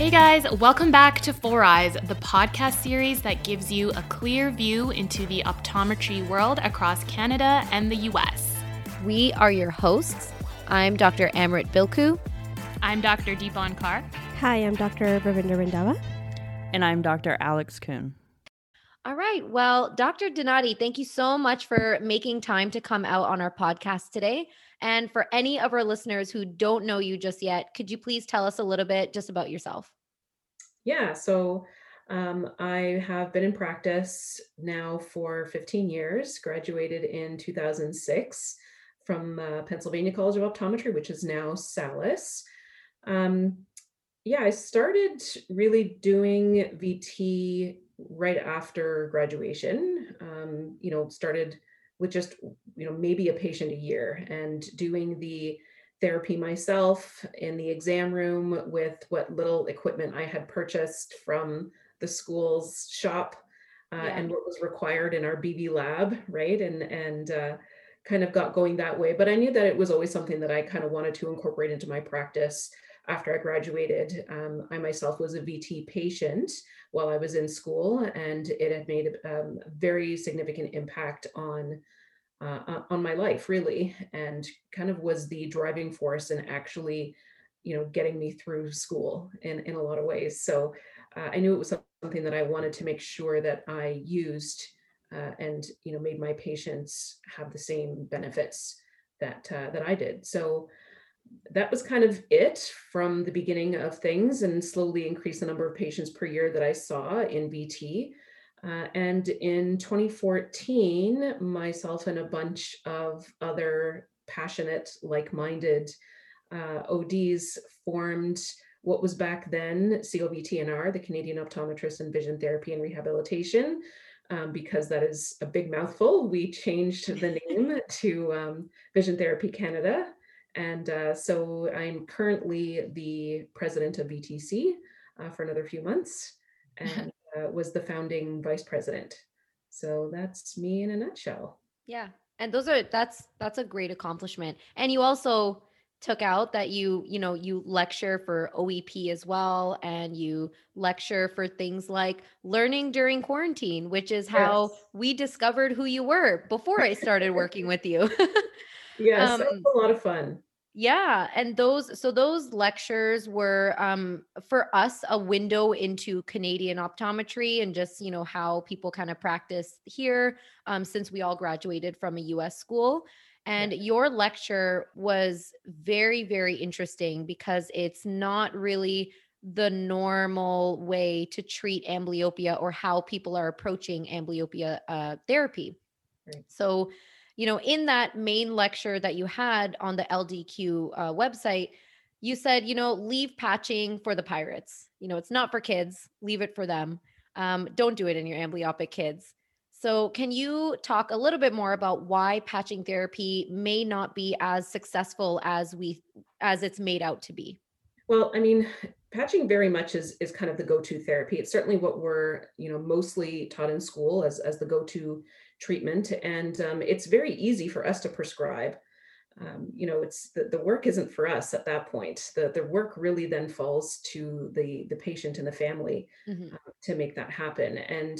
Hey guys, welcome back to Four Eyes, the podcast series that gives you a clear view into the optometry world across Canada and the US. We are your hosts. I'm Dr. Amrit Bilku. I'm Dr. Deepan Kar. Hi, I'm Dr. Ravinder Randhawa. And I'm Dr. Alex Kuhn. All right. Well, Dr. Donati, thank you so much for making time to come out on our podcast today. And for any of our listeners who don't know you just yet, could you please tell us a little bit just about yourself? Yeah, so um, I have been in practice now for 15 years, graduated in 2006 from uh, Pennsylvania College of Optometry, which is now SALUS. Um, yeah, I started really doing VT right after graduation. Um, you know, started with just, you know, maybe a patient a year and doing the therapy myself in the exam room with what little equipment I had purchased from the school's shop uh, yeah. and what was required in our BB lab, right? And and uh, kind of got going that way. But I knew that it was always something that I kind of wanted to incorporate into my practice. After I graduated, um, I myself was a VT patient while I was in school, and it had made um, a very significant impact on uh, on my life really and kind of was the driving force in actually you know getting me through school in in a lot of ways. So uh, i knew it was something that i wanted to make sure that i used uh, and you know made my patients have the same benefits that uh, that i did. So that was kind of it from the beginning of things and slowly increase the number of patients per year that i saw in vt uh, and in 2014, myself and a bunch of other passionate, like minded uh, ODs formed what was back then COVTNR, the Canadian Optometrists and Vision Therapy and Rehabilitation. Um, because that is a big mouthful, we changed the name to um, Vision Therapy Canada. And uh, so I'm currently the president of VTC uh, for another few months. And uh, was the founding vice president. So that's me in a nutshell. Yeah. And those are that's that's a great accomplishment. And you also took out that you, you know, you lecture for OEP as well and you lecture for things like learning during quarantine, which is how yes. we discovered who you were before I started working with you. yes, um, a lot of fun. Yeah, and those so those lectures were um for us a window into Canadian optometry and just, you know, how people kind of practice here um since we all graduated from a US school. And yeah. your lecture was very very interesting because it's not really the normal way to treat amblyopia or how people are approaching amblyopia uh, therapy. Right. So you know, in that main lecture that you had on the LDQ uh, website, you said, you know, leave patching for the pirates. You know, it's not for kids, leave it for them. Um, don't do it in your amblyopic kids. So, can you talk a little bit more about why patching therapy may not be as successful as we as it's made out to be? Well, I mean, patching very much is is kind of the go-to therapy. It's certainly what we're, you know, mostly taught in school as as the go-to treatment. And um, it's very easy for us to prescribe. Um, you know, it's the, the work isn't for us at that point. The, the work really then falls to the, the patient and the family mm-hmm. uh, to make that happen. And,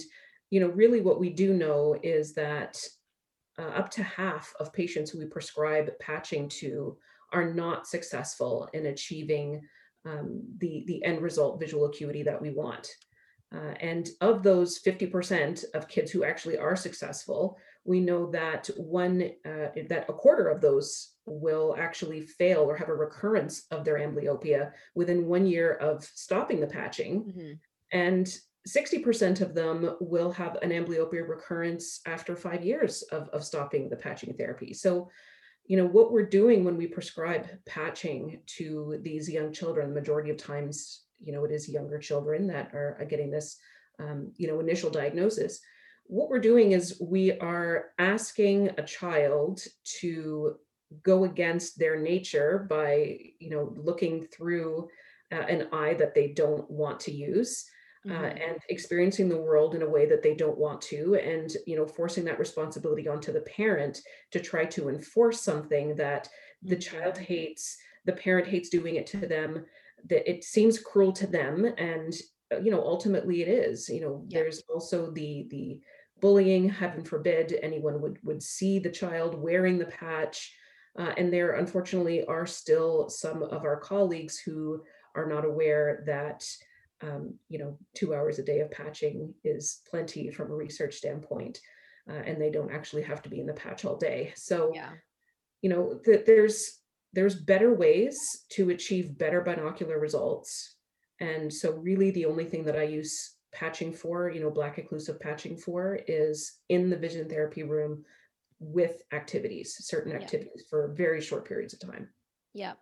you know, really what we do know is that uh, up to half of patients who we prescribe patching to are not successful in achieving um, the, the end result visual acuity that we want. Uh, and of those 50% of kids who actually are successful, we know that one uh, that a quarter of those will actually fail or have a recurrence of their amblyopia within one year of stopping the patching. Mm-hmm. And 60% of them will have an amblyopia recurrence after five years of, of stopping the patching therapy. So, you know, what we're doing when we prescribe patching to these young children, the majority of times you know it is younger children that are, getting this um, you know initial diagnosis what we're doing is we are asking a child to go against their nature by you know looking through uh, an eye that they don't want to use uh, mm-hmm. and experiencing the world in a way that they don't want to and you know forcing that responsibility onto the parent to try to enforce something that the mm-hmm. child hates the parent hates doing it to them that it seems cruel to them and uh, you know ultimately it is you know Yeah. there's also the the bullying heaven forbid anyone would would see the child wearing the patch uh, and there unfortunately are still some of our colleagues who are not aware that um, you know two hours a day of patching is plenty from a research standpoint uh, and they don't actually have to be in the patch all day so Yeah. you know that there's there's better ways to achieve better binocular results and so really the only thing that i use patching for you know black occlusive patching for is in the vision therapy room with activities certain Yeah. activities for very short periods of time Yeah.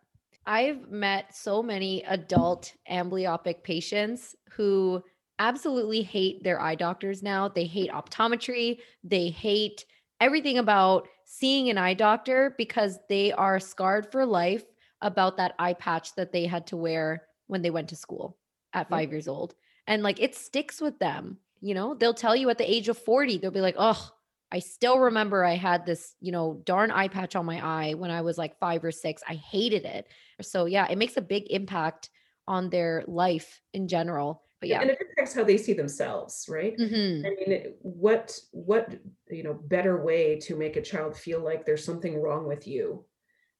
I've met so many adult amblyopic patients who absolutely hate their eye doctors now. They hate optometry, they hate everything about seeing an eye doctor because they are scarred for life about that eye patch that they had to wear when they went to school at Yeah. 5 years old. And like it sticks with them, you know? They'll tell you at the age of 40, they'll be like, "Oh, I still remember I had this, you know, darn eye patch on my eye when I was like 5 or 6. I hated it." So yeah, it makes a big impact on their life in general. But yeah. and it affects how they see themselves right Mhm. I mean, what what you know better way to make a child feel like there's something wrong with you?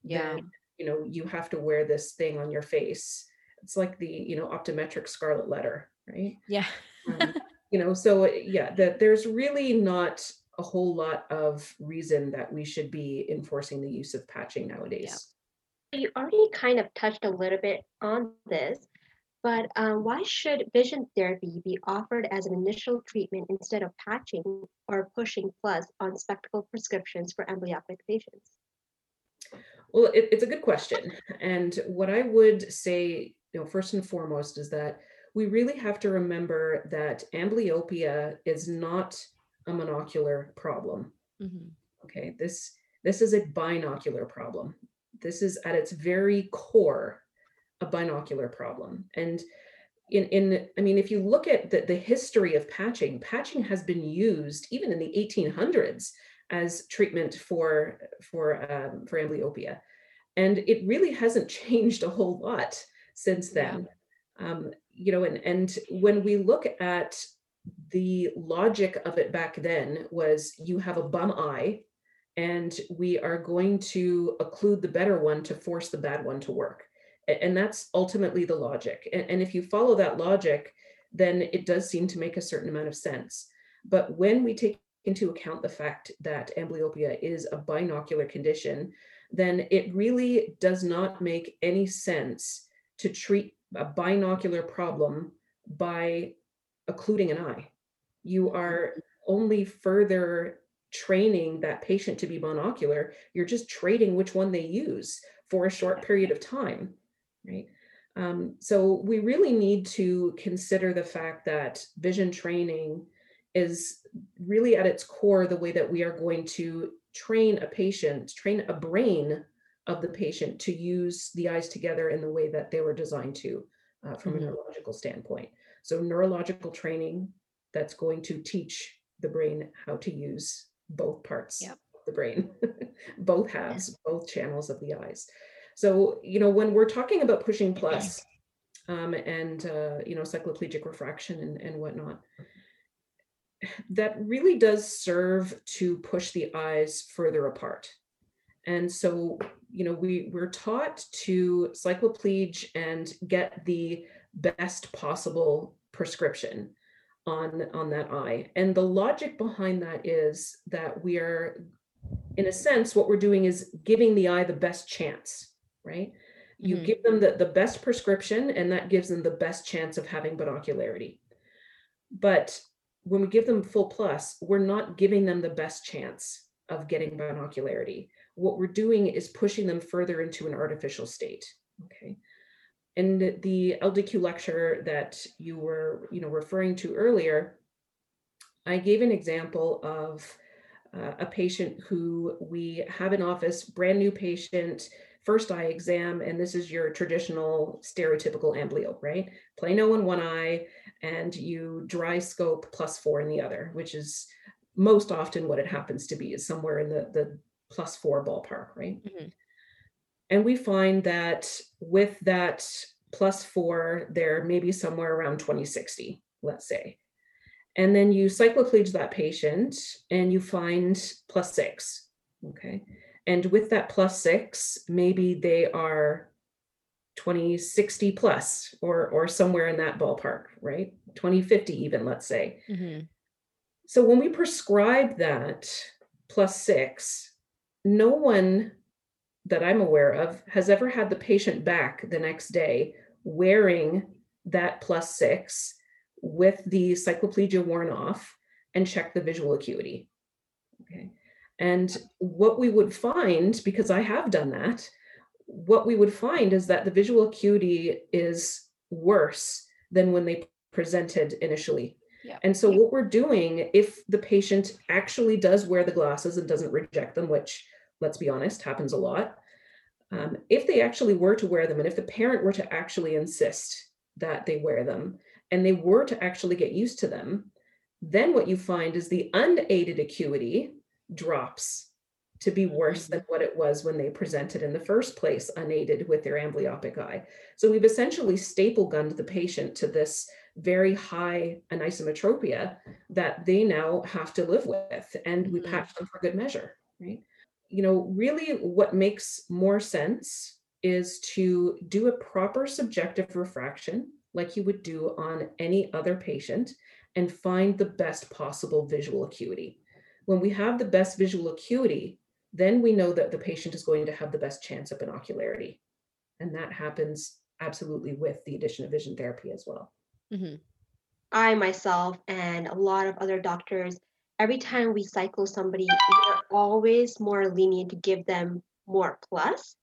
Yeah. than, you know, you have to wear this thing on your face. It's like the you know optometric scarlet letter, right? Yeah. Um, you know, so uh, yeah, that there's really not a whole lot of reason that we should be enforcing the use of patching nowadays. You already kind of touched a little bit on this, but um, why should vision therapy be offered as an initial treatment instead of patching or pushing plus on spectacle prescriptions for amblyopic patients? Well, it, it's a good question. And what I would say, you know, first and foremost is that we really have to remember that amblyopia is not a monocular problem. Mhm. Okay. This this is a binocular problem. This is at its very core a binocular problem. And in, in I mean, if you look at the, the history of patching, patching has been used even in the 1800s as treatment for for um, for amblyopia, and it really hasn't changed a whole lot since Yeah. then. Um, you know, and and when we look at the logic of it back then was you have a bum eye and we are going to occlude the better one to force the bad one to work and that's ultimately the logic. And, if you follow that logic then it does seem to make a certain amount of sense. But when we take into account the fact that amblyopia is a binocular condition then it really does not make any sense to treat a binocular problem by occluding an eye. You are only further training that patient to be monocular. You're just trading which one they use for a short period of time right um, so we really need to consider the fact that vision training is really at its core the way that we are going to train a patient train a brain of the patient to use the eyes together in the way that they were designed to uh, from Mhm. a neurological standpoint so neurological training that's going to teach the brain how to use both parts Yep. of the brain, both halves, both channels of the eyes. So, you know, when we're talking about pushing plus, um, and, uh, you know, cycloplegic refraction and, and whatnot, that really does serve to push the eyes further apart. And so, you know, we, we're taught to cycloplege and get the best possible prescription on on that eye and the logic behind that is that we are in a sense what we're doing is giving the eye the best chance right? You Mhm. give them the, the best prescription and that gives them the best chance of having binocularity. But when we give them full plus we're not giving them the best chance of getting binocularity. What we're doing is pushing them further into an artificial state okay? And the LDQ lecture that you were, you know, referring to earlier, I gave an example of uh, a patient who we have in office, brand new patient, first eye exam, and this is your traditional stereotypical amblyope, right? Plano in one eye, and you dry scope plus four in the other, which is most often what it happens to be, is somewhere in the the plus four ballpark, right? Mhm. And we find that with that plus four, there may be somewhere around 2060, let's say. And then you cycloplege that patient and you find plus six. Okay. And with that plus six, maybe they are 2060 plus or or somewhere in that ballpark, right? 2050 even, let's say. Mm-hmm. So when we prescribe that plus six, no one that I'm aware of has ever had the patient back the next day wearing that plus six with the cycloplegia worn off and check the visual acuity. Okay. And what we would find, because I have done that, what we would find is that the visual acuity is worse than when they presented initially. Yeah. And so, what we're doing, if the patient actually does wear the glasses and doesn't reject them, which, let's be honest, happens a lot, um, if they actually were to wear them, and if the parent were to actually insist that they wear them, and they were to actually get used to them, then what you find is the unaided acuity drops to be worse than what it was when they presented in the first place unaided with their amblyopic eye. So we've essentially staple gunned the patient to this very high anisometropia that they now have to live with and we Mhm. patch them for good measure, right? You know, really what makes more sense is to do a proper subjective refraction like you would do on any other patient and find the best possible visual acuity. When we have the best visual acuity, then we know that the patient is going to have the best chance of binocularity. And that happens absolutely with the addition of vision therapy as well. Mm-hmm. I myself and a lot of other doctors, every time we cycle somebody, we're always more lenient to give them more plus.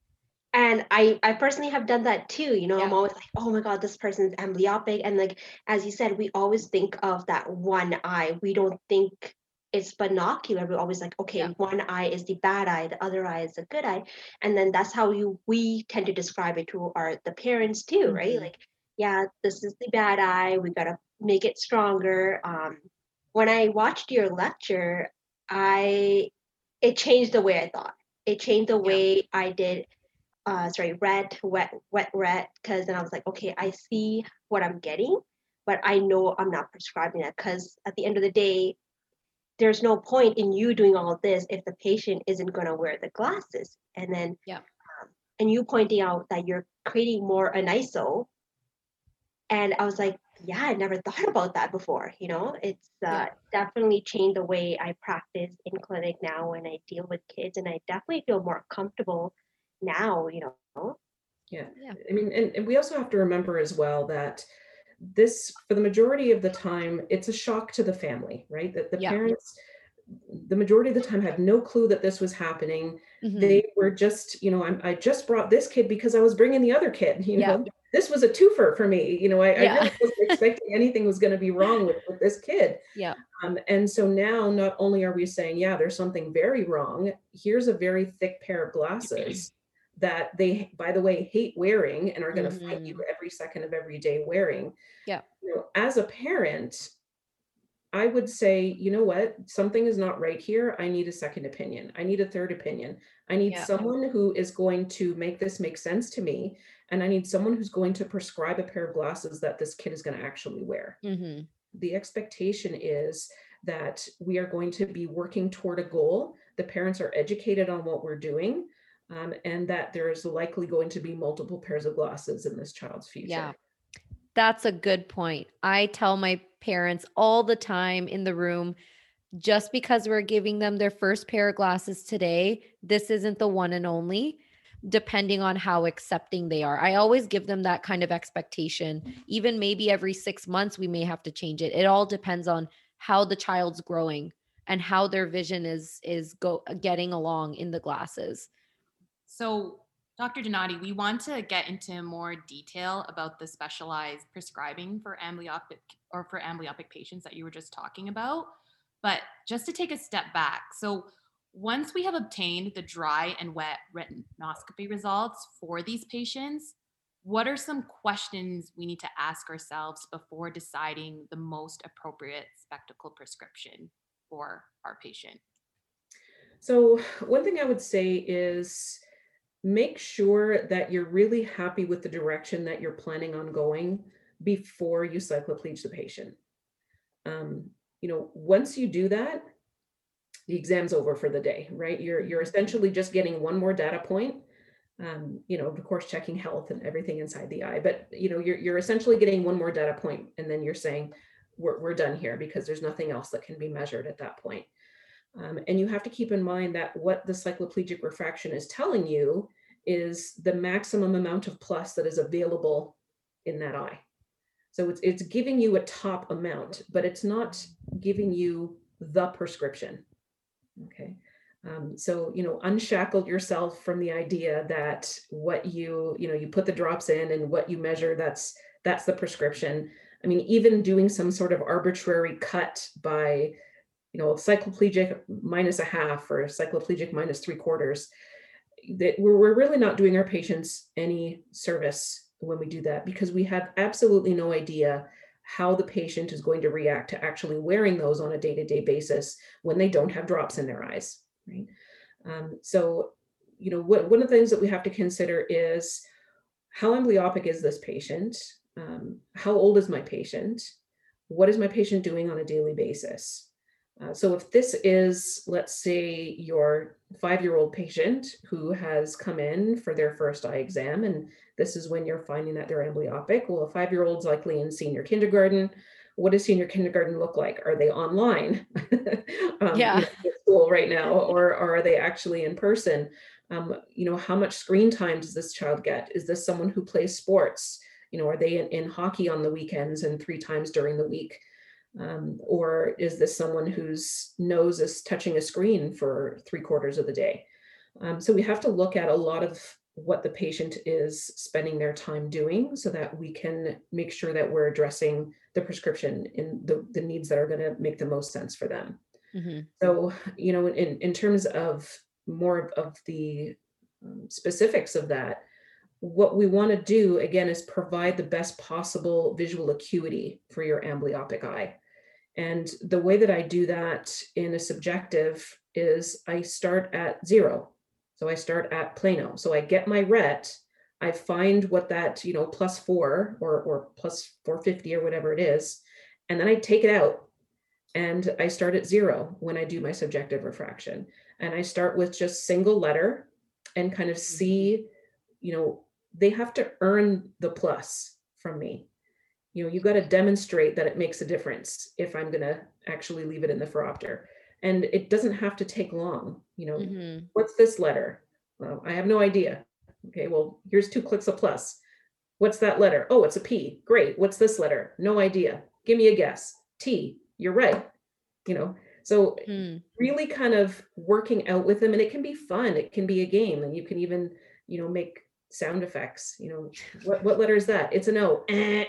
And I, I personally have done that too. You know, I'm always like, oh my God, this person's amblyopic. And like, as you said, we always think of that one eye. We don't think it's binocular. We're always like, okay, Yeah. one eye is the bad eye, the other eye is the good eye. And then that's how you we tend to describe it to our the parents too, right? Mhm. Like, yeah, this is the bad eye. We gotta make it stronger. Um, when I watched your lecture, I it changed the way I thought. It changed the Yeah. way I did. Uh, sorry, red, wet, wet, red. Because then I was like, okay, I see what I'm getting, but I know I'm not prescribing that. Because at the end of the day, there's no point in you doing all this if the patient isn't going to wear the glasses. And then, Yeah. um, and you pointing out that you're creating more aniso and i was like yeah i never thought about that before you know it's uh, Yeah. definitely changed the way i practice in clinic now when i deal with kids and i definitely feel more comfortable now you know Yeah. Yeah. I mean, and, and we also have to remember as well that this, for the majority of the time, it's a shock to the family, right? That the Yeah. parents, the majority of the time, had no clue that this was happening. Mhm. They were just, you know, I'm, I just brought this kid because I was bringing the other kid. You Yeah. know, this was a twofer for me. You know, I, I really wasn't expecting anything was going to be wrong with, with this kid. Yeah. Um, and so now, not only are we saying, yeah, there's something very wrong. Here's a very thick pair of glasses that they, by the way, hate wearing and are going to fight you every second of every day wearing. Yeah. You know, as a parent, I would say, you know what, something is not right here. I need a second opinion. I need a third opinion. I need Yeah. someone who is going to make this make sense to me. And I need someone who's going to prescribe a pair of glasses that this kid is going to actually wear Mhm. the expectation is that we are going to be working toward a goal. The parents are educated on what we're doing, um, and that there is likely going to be multiple pairs of glasses in this child's future. Yeah. That's a good point. I tell my parents all the time in the room just because we're giving them their first pair of glasses today, this isn't the one and only, depending on how accepting they are. I always give them that kind of expectation. Even maybe every six months, we may have to change it. It all depends on how the child's growing and how their vision is is go getting along in the glasses. So, Dr. Donati, we want to get into more detail about the specialized prescribing for amblyopic or for amblyopic patients that you were just talking about. But just to take a step back, so once we have obtained the dry and wet retinoscopy results for these patients, what are some questions we need to ask ourselves before deciding the most appropriate spectacle prescription for our patient? So, one thing I would say is make sure that you're really happy with the direction that you're planning on going before you cycloplege the patient. Um, you know, once you do that, the exam's over for the day, right? You're you're essentially just getting one more data point. Um, you know, of course, checking health and everything inside the eye, but you know, you're you're essentially getting one more data point, and then you're saying, we're, we're done here because there's nothing else that can be measured at that point. Um, and you have to keep in mind that what the cycloplegic refraction is telling you is the maximum amount of plus that is available in that eye. So it's, it's giving you a top amount, but it's not giving you the prescription. Okay. Um, so, you know, unshackle yourself from the idea that what you, you know, you put the drops in and what you measure, that's, that's the prescription. I mean, even doing some sort of arbitrary cut by, you know, cycloplegic minus a half or cycloplegic minus three quarters, that we're, we're really not doing our patients any service when we do that because we have absolutely no idea how the patient is going to react to actually wearing those on a day-to-day basis when they don't have drops in their eyes right um, so you know what, one of the things that we have to consider is how amblyopic is this patient um, how old is my patient? What is my patient doing on a daily basis? Uh, so if this is, let's say, your five-year-old patient who has come in for their first eye exam, and this is when you're finding that they're amblyopic, well, a five-year-old's likely in senior kindergarten. What does senior kindergarten look like? Are they online? um, yeah. school right now, or, or are they actually in person? Um, you know, how much screen time does this child get? Is this someone who plays sports? you know, are they in, in hockey on the weekends and three times during the week? Um, or is this someone whose nose is touching a screen for three quarters of the day? Um, so we have to look at a lot of what the patient is spending their time doing so that we can make sure that we're addressing the prescription in the, the needs that are going to make the most sense for them. Mm-hmm. So, you know, in, in terms of more of the um, specifics of that, what we want to do again is provide the best possible visual acuity for your amblyopic eye. And the way that I do that in a subjective is I start at zero. So I start at plano. So I get my ret, I find what that, you know, plus four or, or plus 450 or whatever it is, and then I take it out and I start at zero when I do my subjective refraction. And I start with just single letter and kind of mm-hmm. see, you know, they have to earn the plus from me. You know, you got to demonstrate that it makes a difference if I'm going to actually leave it in the phoropter. And it doesn't have to take long. You know, mm-hmm. what's this letter? Well, I have no idea. Okay, well, here's two clicks of plus. What's that letter? Oh, it's a P. Great. What's this letter? No idea. Give me a guess. T. You're right. You know, so mm. really kind of working out with them, and it can be fun. It can be a game, and you can even, you know, make sound effects. You know, what what letter is that? It's an O. Eh.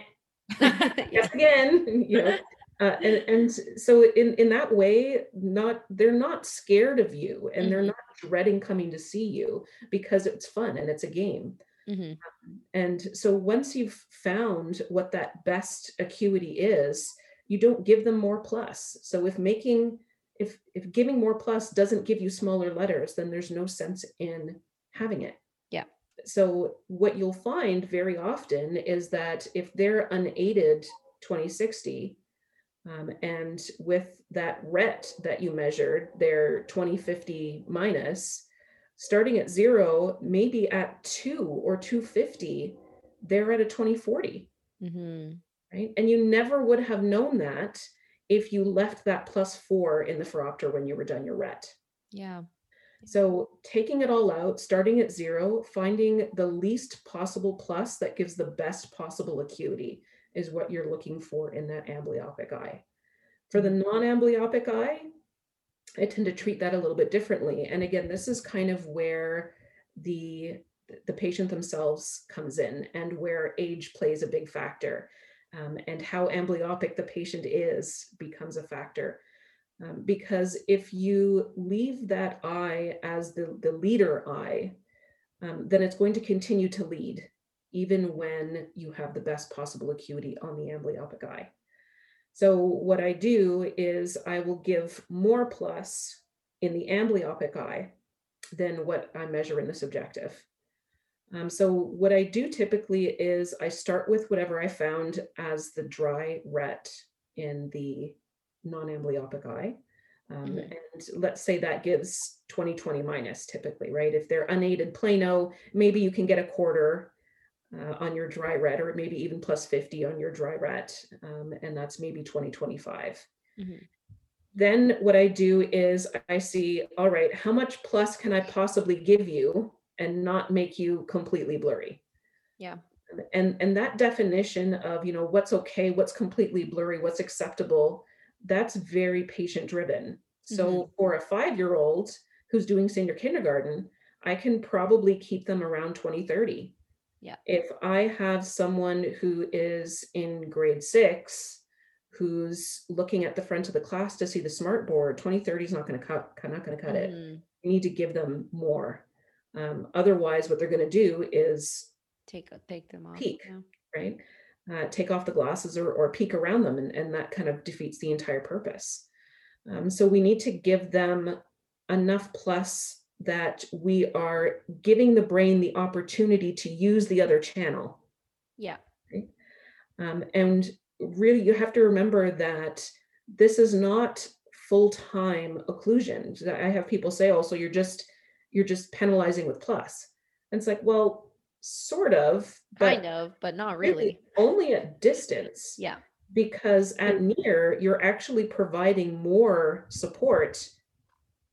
yes, again. You know, uh, and and so in in that way, not they're not scared of you, and mm-hmm. they're not dreading coming to see you because it's fun and it's a game. Mm-hmm. Um, and so once you've found what that best acuity is, you don't give them more plus. So if making if if giving more plus doesn't give you smaller letters, then there's no sense in having it so what you'll find very often is that if they're unaided 2060 um, and with that ret that you measured they're 2050 minus starting at zero maybe at two or 250 they're at a 2040 mm-hmm. right? And you never would have known that if you left that plus four in the phoropter when you were done your ret yeah so taking it all out, starting at zero, finding the least possible plus that gives the best possible acuity is what you're looking for in that amblyopic eye. For the non-amblyopic eye, I tend to treat that a little bit differently. And again, this is kind of where the the patient themselves comes in and where age plays a big factor um, and how amblyopic the patient is becomes a factor. Um, because if you leave that eye as the, the leader eye, um, then it's going to continue to lead, even when you have the best possible acuity on the amblyopic eye. So what I do is I will give more plus in the amblyopic eye than what I measure in the subjective. Um, so what I do typically is I start with whatever I found as the dry ret in the non-amblyopic eye. Um, Mhm. And let's say that gives 20/20 minus typically, right? If they're unaided plano, maybe you can get a quarter uh, on your dry ret or maybe even plus 50 on your dry ret. Um, and that's maybe 2025. Mhm. Then what I do is I see, all right, how much plus can I possibly give you and not make you completely blurry? Yeah. And and that definition of, you know, what's okay, what's completely blurry, what's acceptable, that's very patient driven. So Mhm. for a 5-year-old who's doing senior kindergarten, I can probably keep them around 2030. Yeah. If I have someone who is in grade 6 who's looking at the front of the class to see the smart board, 2030 is not going to cut not going to cut it Mhm. you need to give them more. Um, otherwise, what they're going to do is Take take them off. Peek. yeah. right uh, take off the glasses or, or peek around them, and, and that kind of defeats the entire purpose. Um, so we need to give them enough plus that we are giving the brain the opportunity to use the other channel. Yeah. Um, and really, you have to remember that this is not full-time occlusion. I have people say, "Oh, so you're just you're just penalizing with plus." And it's like, well, sort of, but Kind of, but not really. only at distance. Yeah. Because at near, you're actually providing more support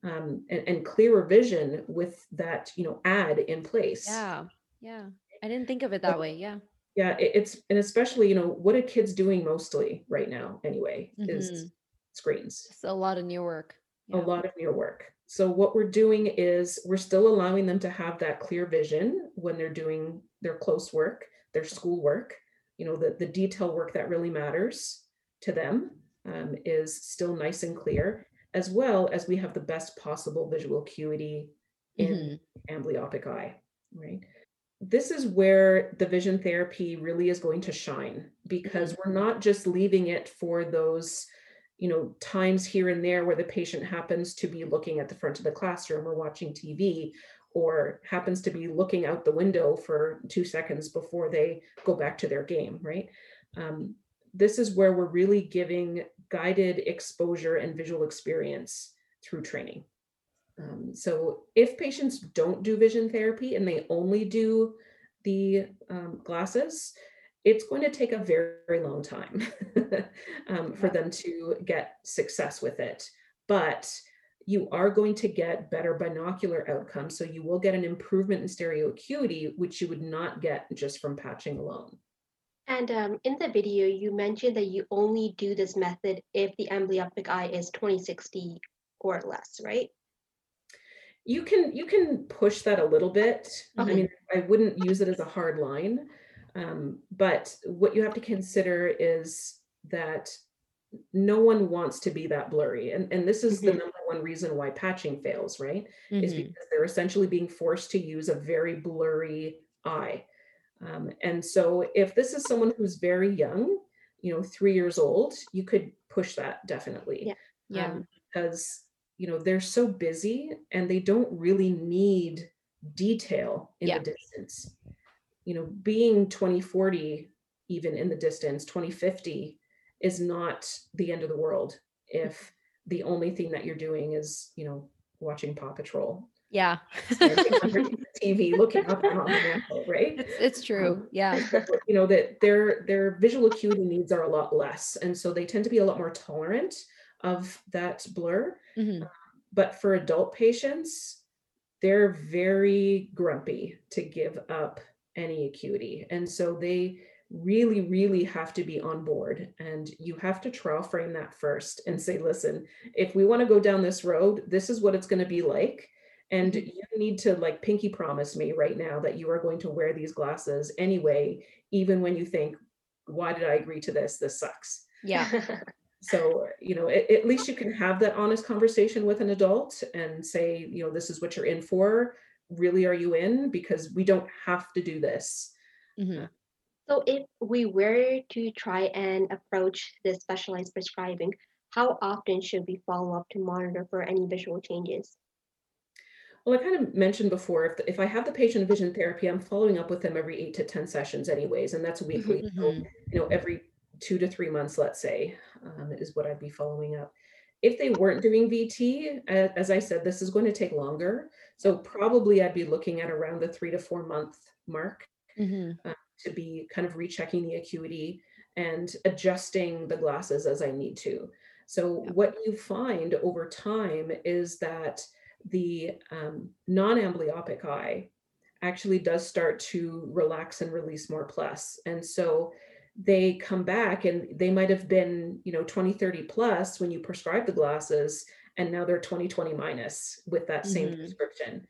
um, and, and clearer vision with that, you know, add in place. Yeah. Yeah. I didn't think of it that way. Yeah. Yeah, it- it's and especially, you know, what are kids doing mostly right now anyway is screens. It's a lot of new work. A lot of your work. So what we're doing is we're still allowing them to have that clear vision when they're doing their close work, their school work, you know, the, the detail work that really matters to them um, is still nice and clear, as well as we have the best possible visual acuity in amblyopic eye, right? This is where the vision therapy really is going to shine because we're not just leaving it for those, you know, times here and there where the patient happens to be looking at the front of the classroom or watching TV or happens to be looking out the window for two seconds before they go back to their game, right? Um, this is where we're really giving guided exposure and visual experience through training. Um, so if patients don't do vision therapy and they only do the um, glasses, it's going to take a very, very long time um, for them to get success with it. But you are going to get better binocular outcomes. So you will get an improvement in stereo acuity, which you would not get just from patching alone. And um, in the video, you mentioned that you only do this method if the amblyopic eye is 2060 or less, right? you can you can push that a little bit i Mhm. mean i wouldn't use it as a hard line um, but what you have to consider is that no one wants to be that blurry and, and this is the Mhm. number one reason why patching fails right is Mhm. because they're essentially being forced to use a very blurry eye um, and so if this is someone who's very young you know three years old you could push that definitely Yeah. Yeah. um, because you know they're so busy and they don't really need detail in Yeah. the distance you know being 2040 even in the distance 2050 is not the end of the world if the only thing that you're doing is you know watching paw patrol yeah. standing underneath the tv looking up and on the right it's, it's true. Yeah. you know that their their visual acuity needs are a lot less and so they tend to be a lot more tolerant of that blur Mhm. but for adult patients they're very grumpy to give up any acuity. And so they really really have to be on board. And you have to trial frame that first and say listen if we want to go down this road this is what it's going to be like. And Mhm. you need to like pinky promise me right now that you are going to wear these glasses anyway even when you think why did i agree to this? This sucks Yeah. so you know at, at least you can have that honest conversation with an adult and say you know this is what you're in for really are you in because we don't have to do this Mhm. So if we were to try and approach this specialized prescribing, how often should we follow up to monitor for any visual changes? Well, I kind of mentioned before, if, if I have the patient vision therapy, I'm following up with them every eight to 10 sessions anyways, and that's weekly. So, Mhm. you know, every two to three months, let's say, um, is what I'd be following up. If they weren't doing VT, as I said, this is going to take longer. So probably I'd be looking at around the three to four month mark Mhm. to be kind of rechecking the acuity and adjusting the glasses as I need to. So Yep. what you find over time is that the um, non-amblyopic eye actually does start to relax and release more plus. And so they come back and they might have been, you know, 20, 30 plus when you prescribe the glasses, and now they're 20, 20 minus with that same Mhm. prescription,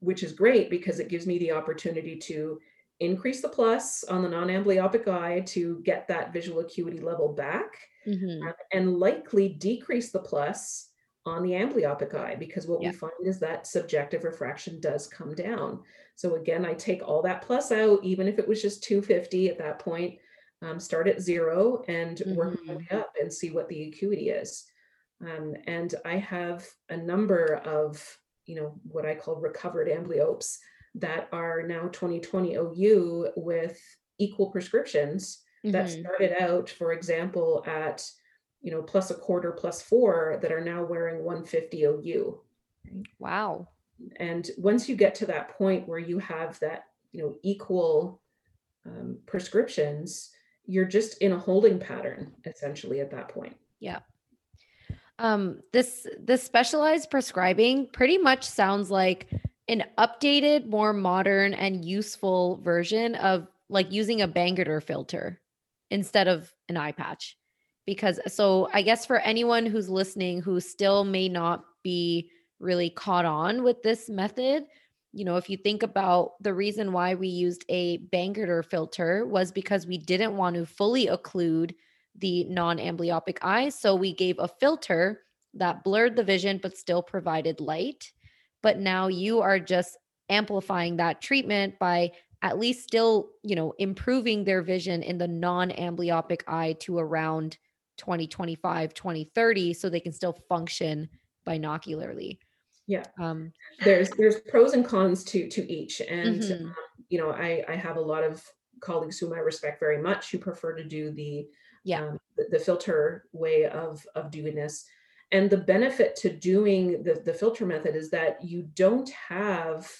which is great because it gives me the opportunity to increase the plus on the non-amblyopic eye to get that visual acuity level back Mhm. uh, and likely decrease the plus on the amblyopic eye because what Yeah. we find is that subjective refraction does come down. So again, I take all that plus out, even if it was just 250 at that point, um, start at zero and work my way up and see what the acuity is. Um, and I have a number of, you know, what I call recovered amblyopes that are now 2020 OU with equal prescriptions that Mhm. started out, for example, at you know plus a quarter plus four that are now wearing 150 OU. Wow. And once you get to that point where you have that you know equal um, prescriptions, you're just in a holding pattern essentially at that point. Yeah. Um, this this specialized prescribing pretty much sounds like an updated, more modern and useful version of like using a Bangerter filter instead of an eye patch. Because so I guess for anyone who's listening who still may not be really caught on with this method, you know, if you think about the reason why we used a Bangerter filter was because we didn't want to fully occlude the non amblyopic eye. So we gave a filter that blurred the vision but still provided light. But now you are just amplifying that treatment by at least still, you know, improving their vision in the non amblyopic eye to around 2025, 2030 so they can still function binocularly. Yeah. Um There's there's pros and cons to to each, and Mhm. um, you know I I have a lot of colleagues whom I respect very much who prefer to do the Yeah. um, the, the filter way of of doing this. And the benefit to doing the, the filter method is that you don't have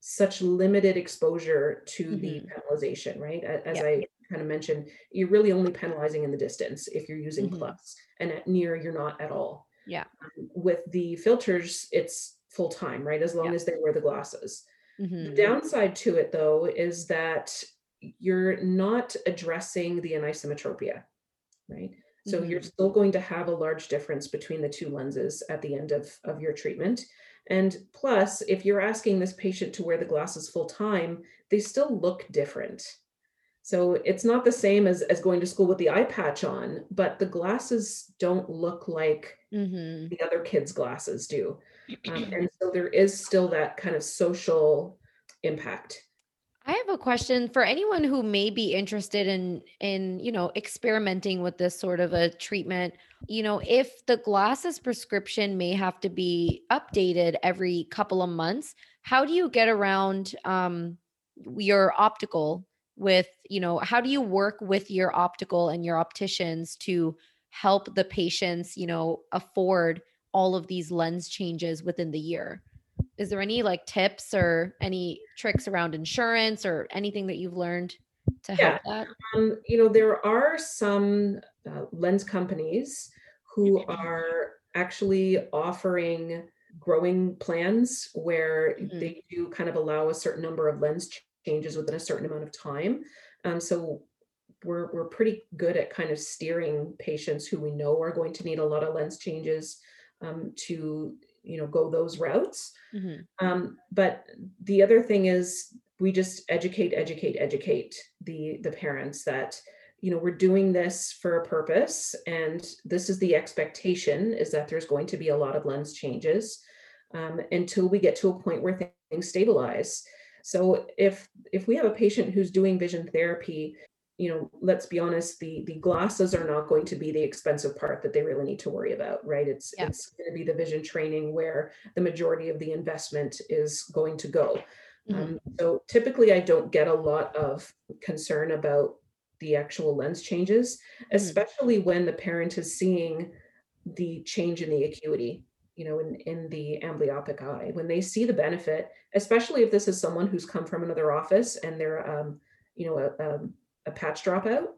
such limited exposure to the Mhm. penalization, right? As Yeah. I kind of mentioned, you're really only penalizing in the distance if you're using Mhm. plus, and at near you're not at all. Yeah. Um, with the filters, it's full time, right? As long Yeah. as they wear the glasses. The mhm. downside to it, though, is that you're not addressing the anisometropia, right? So you're Mhm. still going to have a large difference between the two lenses at the end of, of your treatment. And plus, if you're asking this patient to wear the glasses full time, they still look different. So it's not the same as, as going to school with the eye patch on, but the glasses don't look like Mhm. the other kids' glasses do. Um, and so there is still that kind of social impact. I have a question for anyone who may be interested in in, you know, experimenting with this sort of a treatment. You know, if the glasses prescription may have to be updated every couple of months, how do you get around um your optical with, you know, how do you work with your optical and your opticians to help the patients, you know, afford all of these lens changes within the year? is there any like tips or any tricks around insurance or anything that you've learned to help that? Um, you know, there are some uh, lens companies who are actually offering growing plans where Mhm. they do kind of allow a certain number of lens changes within a certain amount of time. Um, so we're we're pretty good at kind of steering patients who we know are going to need a lot of lens changes um, to you know go those routes. Mhm. Um, but the other thing is we just educate, educate, educate the the parents that you know we're doing this for a purpose, and this is the expectation is that there's going to be a lot of lens changes um, until we get to a point where things stabilize. So if if we have a patient who's doing vision therapy you know, let's be honest, the the glasses are not going to be the expensive part that they really need to worry about, right? It's Yeah. it's going to be the vision training where the majority of the investment is going to go. Mhm. Um, so typically, I don't get a lot of concern about the actual lens changes, especially when the parent is seeing the change in the acuity, you know, in, in the amblyopic eye. When they see the benefit, especially if this is someone who's come from another office and they're, um, you know, a, um, a patch dropout,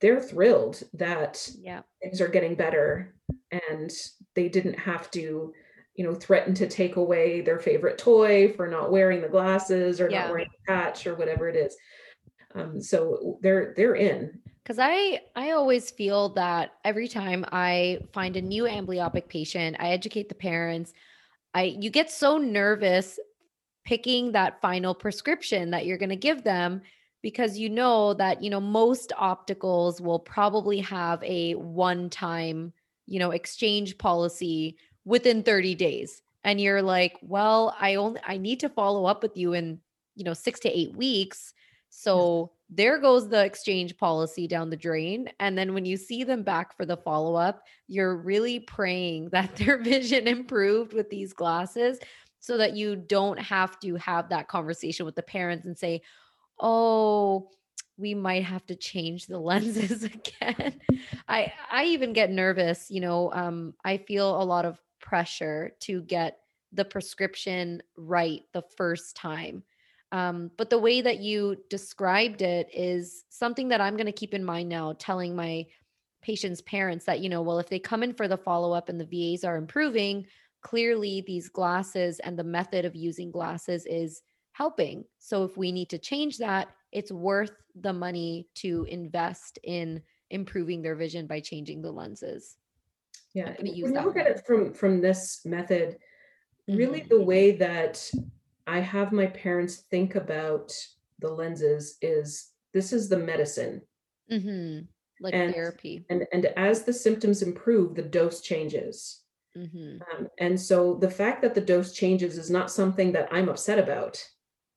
they're thrilled that Yeah. things are getting better and they didn't have to you know threaten to take away their favorite toy for not wearing the glasses or Yeah. not wearing the patch or whatever it is um, so they're they're in Because I I always feel that every time I find a new amblyopic patient, I educate the parents. I you get so nervous picking that final prescription that you're going to give them because you know that you know most opticals will probably have a one time you know exchange policy within 30 days and you're like well i only i need to follow up with you in you know 6 to 8 weeks so there goes the exchange policy down the drain and then when you see them back for the follow up you're really praying that their vision improved with these glasses so that you don't have to have that conversation with the parents and say oh we might have to change the lenses again. I i even get nervous you know um i feel a lot of pressure to get the prescription right the first time um, but the way that you described it is something that i'm going to keep in mind now telling my patients parents that you know well if they come in for the follow-up and the vas are improving clearly these glasses and the method of using glasses is helping. So if we need to change that, it's worth the money to invest in improving their vision by changing the lenses. yeah when you look at it from from this method really Mhm. the way that i have my parents think about the lenses is this is the medicine Mhm. Like And- therapy. and and as the symptoms improve the dose changes Mhm. Um, and so the fact that the dose changes is not something that I'm upset about,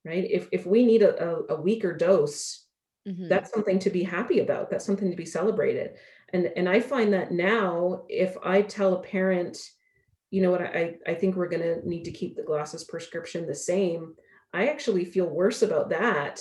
right? If if we need a, a, a weaker dose, Mhm. that's something to be happy about. That's something to be celebrated. And and I find that now, if I tell a parent, you know what, I I think we're gonna need to keep the glasses prescription the same, I actually feel worse about that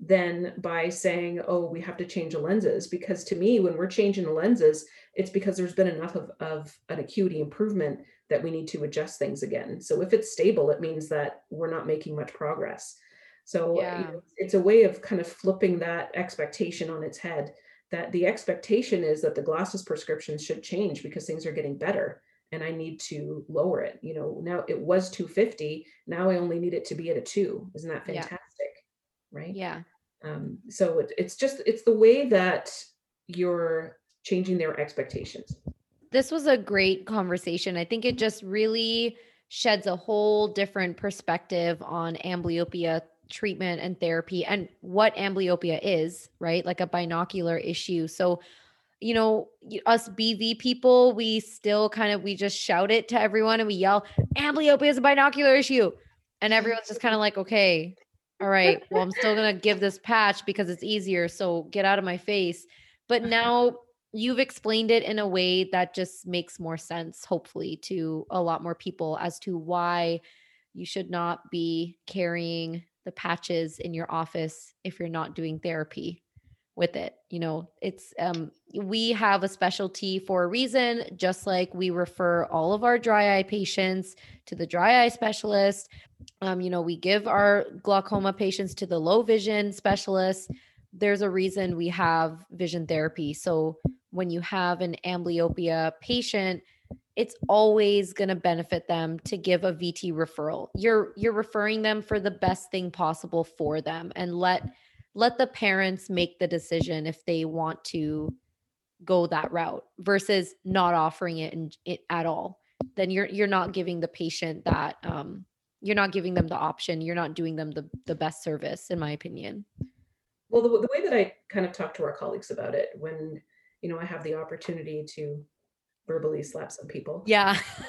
than by saying, oh, we have to change the lenses. Because to me, when we're changing the lenses, it's because there's been enough of, of an acuity improvement that we need to adjust things again. So if it's stable, it means that we're not making much progress. So you Yeah. know, it's a way of kind of flipping that expectation on its head that the expectation is that the glasses prescriptions should change because things are getting better and I need to lower it. You know, now it was 250, now I only need it to be at a 2. Isn't that Yeah. fantastic? Right? Yeah. Um, so it, it's just it's the way that you're changing their expectations. This was a great conversation. I think it just really sheds a whole different perspective on amblyopia treatment and therapy and what amblyopia is, right? Like a binocular issue. So, you know, us BV people, we still kind of we just shout it to everyone and we yell, amblyopia is a binocular issue. And everyone's just kind of like, okay, all right, well, I'm still gonna give this patch because it's easier. So get out of my face. But now you've explained it in a way that just makes more sense, hopefully, to a lot more people as to why you should not be carrying the patches in your office if you're not doing therapy with it. You know, it's um we have a specialty for a reason, just like we refer all of our dry eye patients to the dry eye specialist. Um, you know, we give our glaucoma patients to the low vision specialist. There's a reason we have vision therapy. So when you have an amblyopia patient, it's always going to benefit them to give a VT referral. You're you're referring them for the best thing possible for them and let let the parents make the decision if they want to go that route versus not offering it, in, it at all. Then you're you're not giving the patient that um you're not giving them the option. You're not doing them the the best service in my opinion. Well, the, the way that I kind of talk to our colleagues about it when, you know, I have the opportunity to verbally slap some people. Yeah.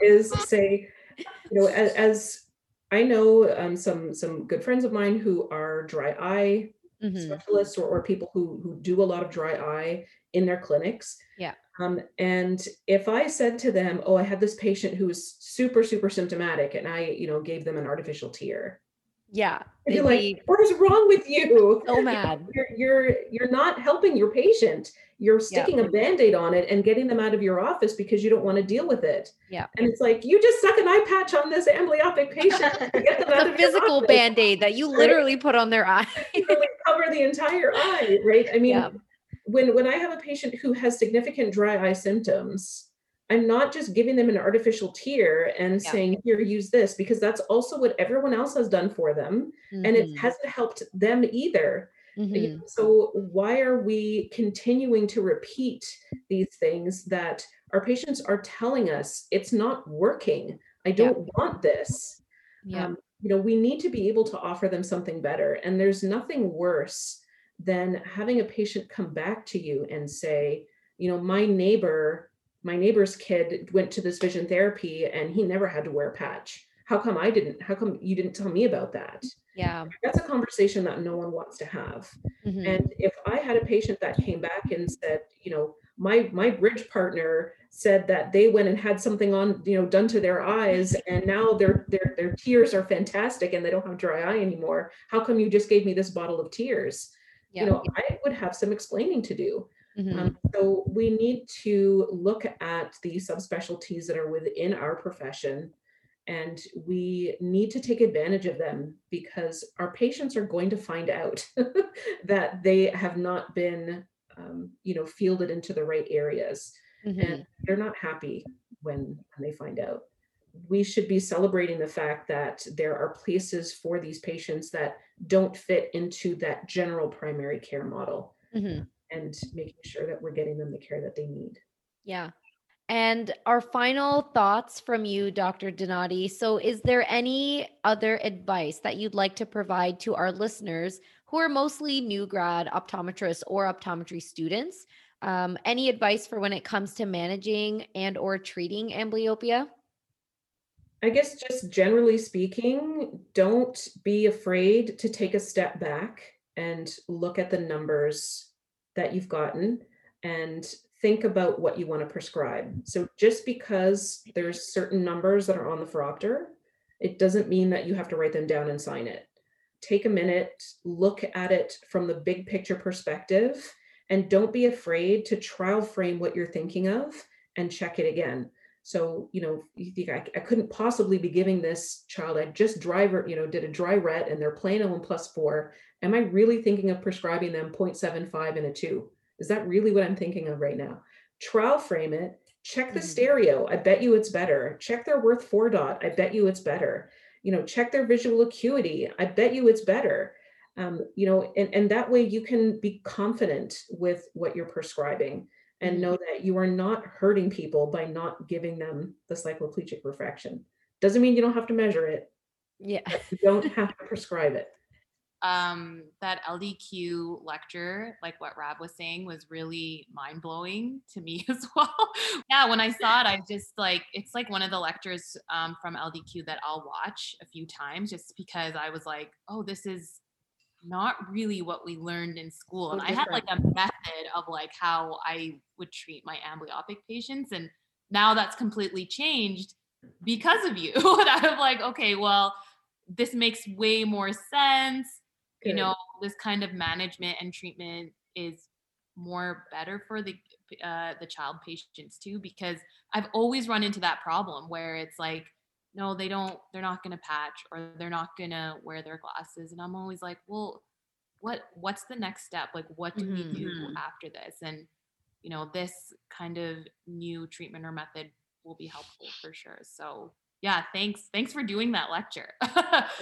is say, you know, as, as I know um, some some good friends of mine who are dry eye Mhm. specialists or, or people who who do a lot of dry eye in their clinics. Yeah. Um, and if I said to them, "Oh, I had this patient who was super super symptomatic," and I, you know, gave them an artificial tear, Yeah. They'd be like, "What is wrong with you?" so mad. You're you're you're not helping your patient. You're sticking a band-aid on it and getting them out of your office because you don't want to deal with it. Yeah. And it's like you just stuck an eye patch on this amblyopic patient to get them out The physical band-aid that you right? literally put on their eye. cover the entire eye, right? I mean, Yeah. when when I have a patient who has significant dry eye symptoms, I'm not just giving them an artificial tear and Yeah. saying, "Here, use this," because that's also what everyone else has done for them, and it Mhm. hasn't helped them either. Mhm. So why are we continuing to repeat these things that our patients are telling us it's not working? I don't want this Yeah. um, you know we need to be able to offer them something better and there's nothing worse than having a patient come back to you and say you know my neighbor my neighbor's kid went to this vision therapy and he never had to wear a patch how come i didn't how come you didn't tell me about that Yeah. that's a conversation that no one wants to have Mhm. and if I had a patient that came back and said, you know, my my bridge partner said that they went and had something on, you know, done to their eyes, and now their their their tears are fantastic and they don't have dry eye anymore. How come you just gave me this bottle of tears? Yeah. You know, I would have some explaining to do. Mhm. Um, so we need to look at the subspecialties that are within our profession and we need to take advantage of them because our patients are going to find out that they have not been um, you know fielded into the right areas Mhm. and they're not happy when when they find out we should be celebrating the fact that there are places for these patients that don't fit into that general primary care model Mhm. And making sure that we're getting them the care that they need. Yeah. And our final thoughts from you, Dr. Donati. So, is there any other advice that you'd like to provide to our listeners who are mostly new grad optometrists or optometry students? Um, any advice for when it comes to managing and or treating amblyopia? I guess just generally speaking, don't be afraid to take a step back and look at the numbers that you've gotten and think about what you want to prescribe. So just because there's certain numbers that are on the phoropter, it doesn't mean that you have to write them down and sign it. Take a minute, look at it from the big picture perspective, and don't be afraid to trial frame what you're thinking of and check it again. So, you know, you think I, I couldn't possibly be giving this child, I just driver, you know, did a dry ret and they're playing a one plus four. Am I really thinking of prescribing them 0.75 and a two? Is that really what I'm thinking of right now? Trial frame it, check the Mhm. stereo. I bet you it's better. Check their Worth four dot. I bet you it's better. You know, check their visual acuity. I bet you it's better. Um, you know, and, and that way you can be confident with what you're prescribing and know that you are not hurting people by not giving them the cycloplegic refraction. Doesn't mean you don't have to measure it. Yeah. You don't have to prescribe it. um that LDQ lecture, like what Rab was saying, was really mind blowing to me as well. yeah, when I saw it, I just like it's like one of the lectures um, from LDQ that I'll watch a few times just because I was like, oh, this is not really what we learned in school. And I had like a method of like how I would treat my amblyopic patients. And now that's completely changed because of you. and I'm like, okay, well, this makes way more sense you know this kind of management and treatment is more better for the uh, the child patients too because i've always run into that problem where it's like no they don't they're not going to patch or they're not going to wear their glasses and i'm always like well what what's the next step like what do we do Mhm. after this and you know this kind of new treatment or method will be helpful for sure so yeah thanks thanks for doing that lecture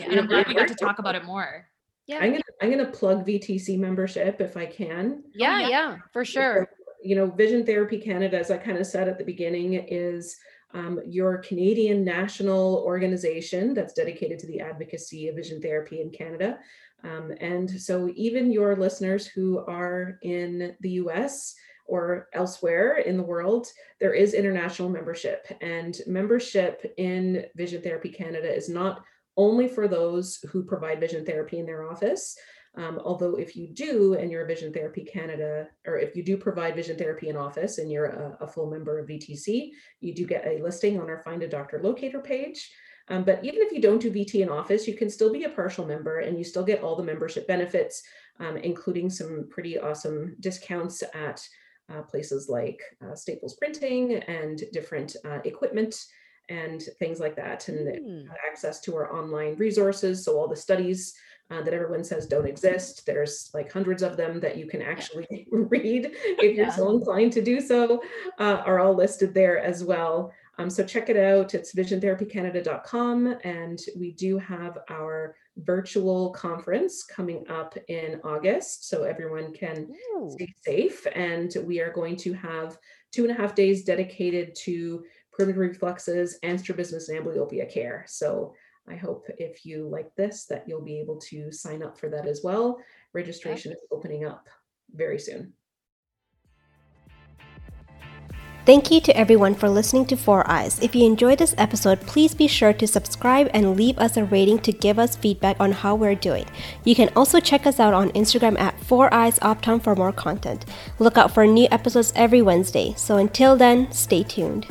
and i'm glad we got to talk about it more Yeah. I'm gonna I'm gonna plug VTC membership if I can. yeah, yeah. yeah, for sure. you know, Vision Therapy Canada, as I kind of said at the beginning, is um, your Canadian national organization that's dedicated to the advocacy of vision therapy in Canada. Um, and so, even your listeners who are in the US or elsewhere in the world, there is international membership. And membership in Vision Therapy Canada is not only for those who provide vision therapy in their office, Um, although if you do and you're a Vision Therapy Canada, or if you do provide vision therapy in office and you're a, a full member of VTC, you do get a listing on our Find a Doctor locator page. Um, but even if you don't do VT in office, you can still be a partial member and you still get all the membership benefits, um, including some pretty awesome discounts at uh, places like uh, Staples Printing and different uh, equipment and things like that, and Mm. access to our online resources. So all the studies uh, that everyone says don't exist, there's like hundreds of them that you can actually read if you're Yeah. so inclined to do so, uh, are all listed there as well. Um, so check it out. It's visiontherapycanada.com, and we do have our virtual conference coming up in August, so everyone can Ooh. stay safe. And we are going to have two and a half days dedicated to primitive reflexes and strabismus and amblyopia care. So I hope if you like this, that you'll be able to sign up for that as well. Registration is opening up very soon. Thank you to everyone for listening to Four Eyes. If you enjoyed this episode, please be sure to subscribe and leave us a rating to give us feedback on how we're doing. You can also check us out on Instagram at Four Eyes Optom for more content. Look out for new episodes every Wednesday. So until then, stay tuned.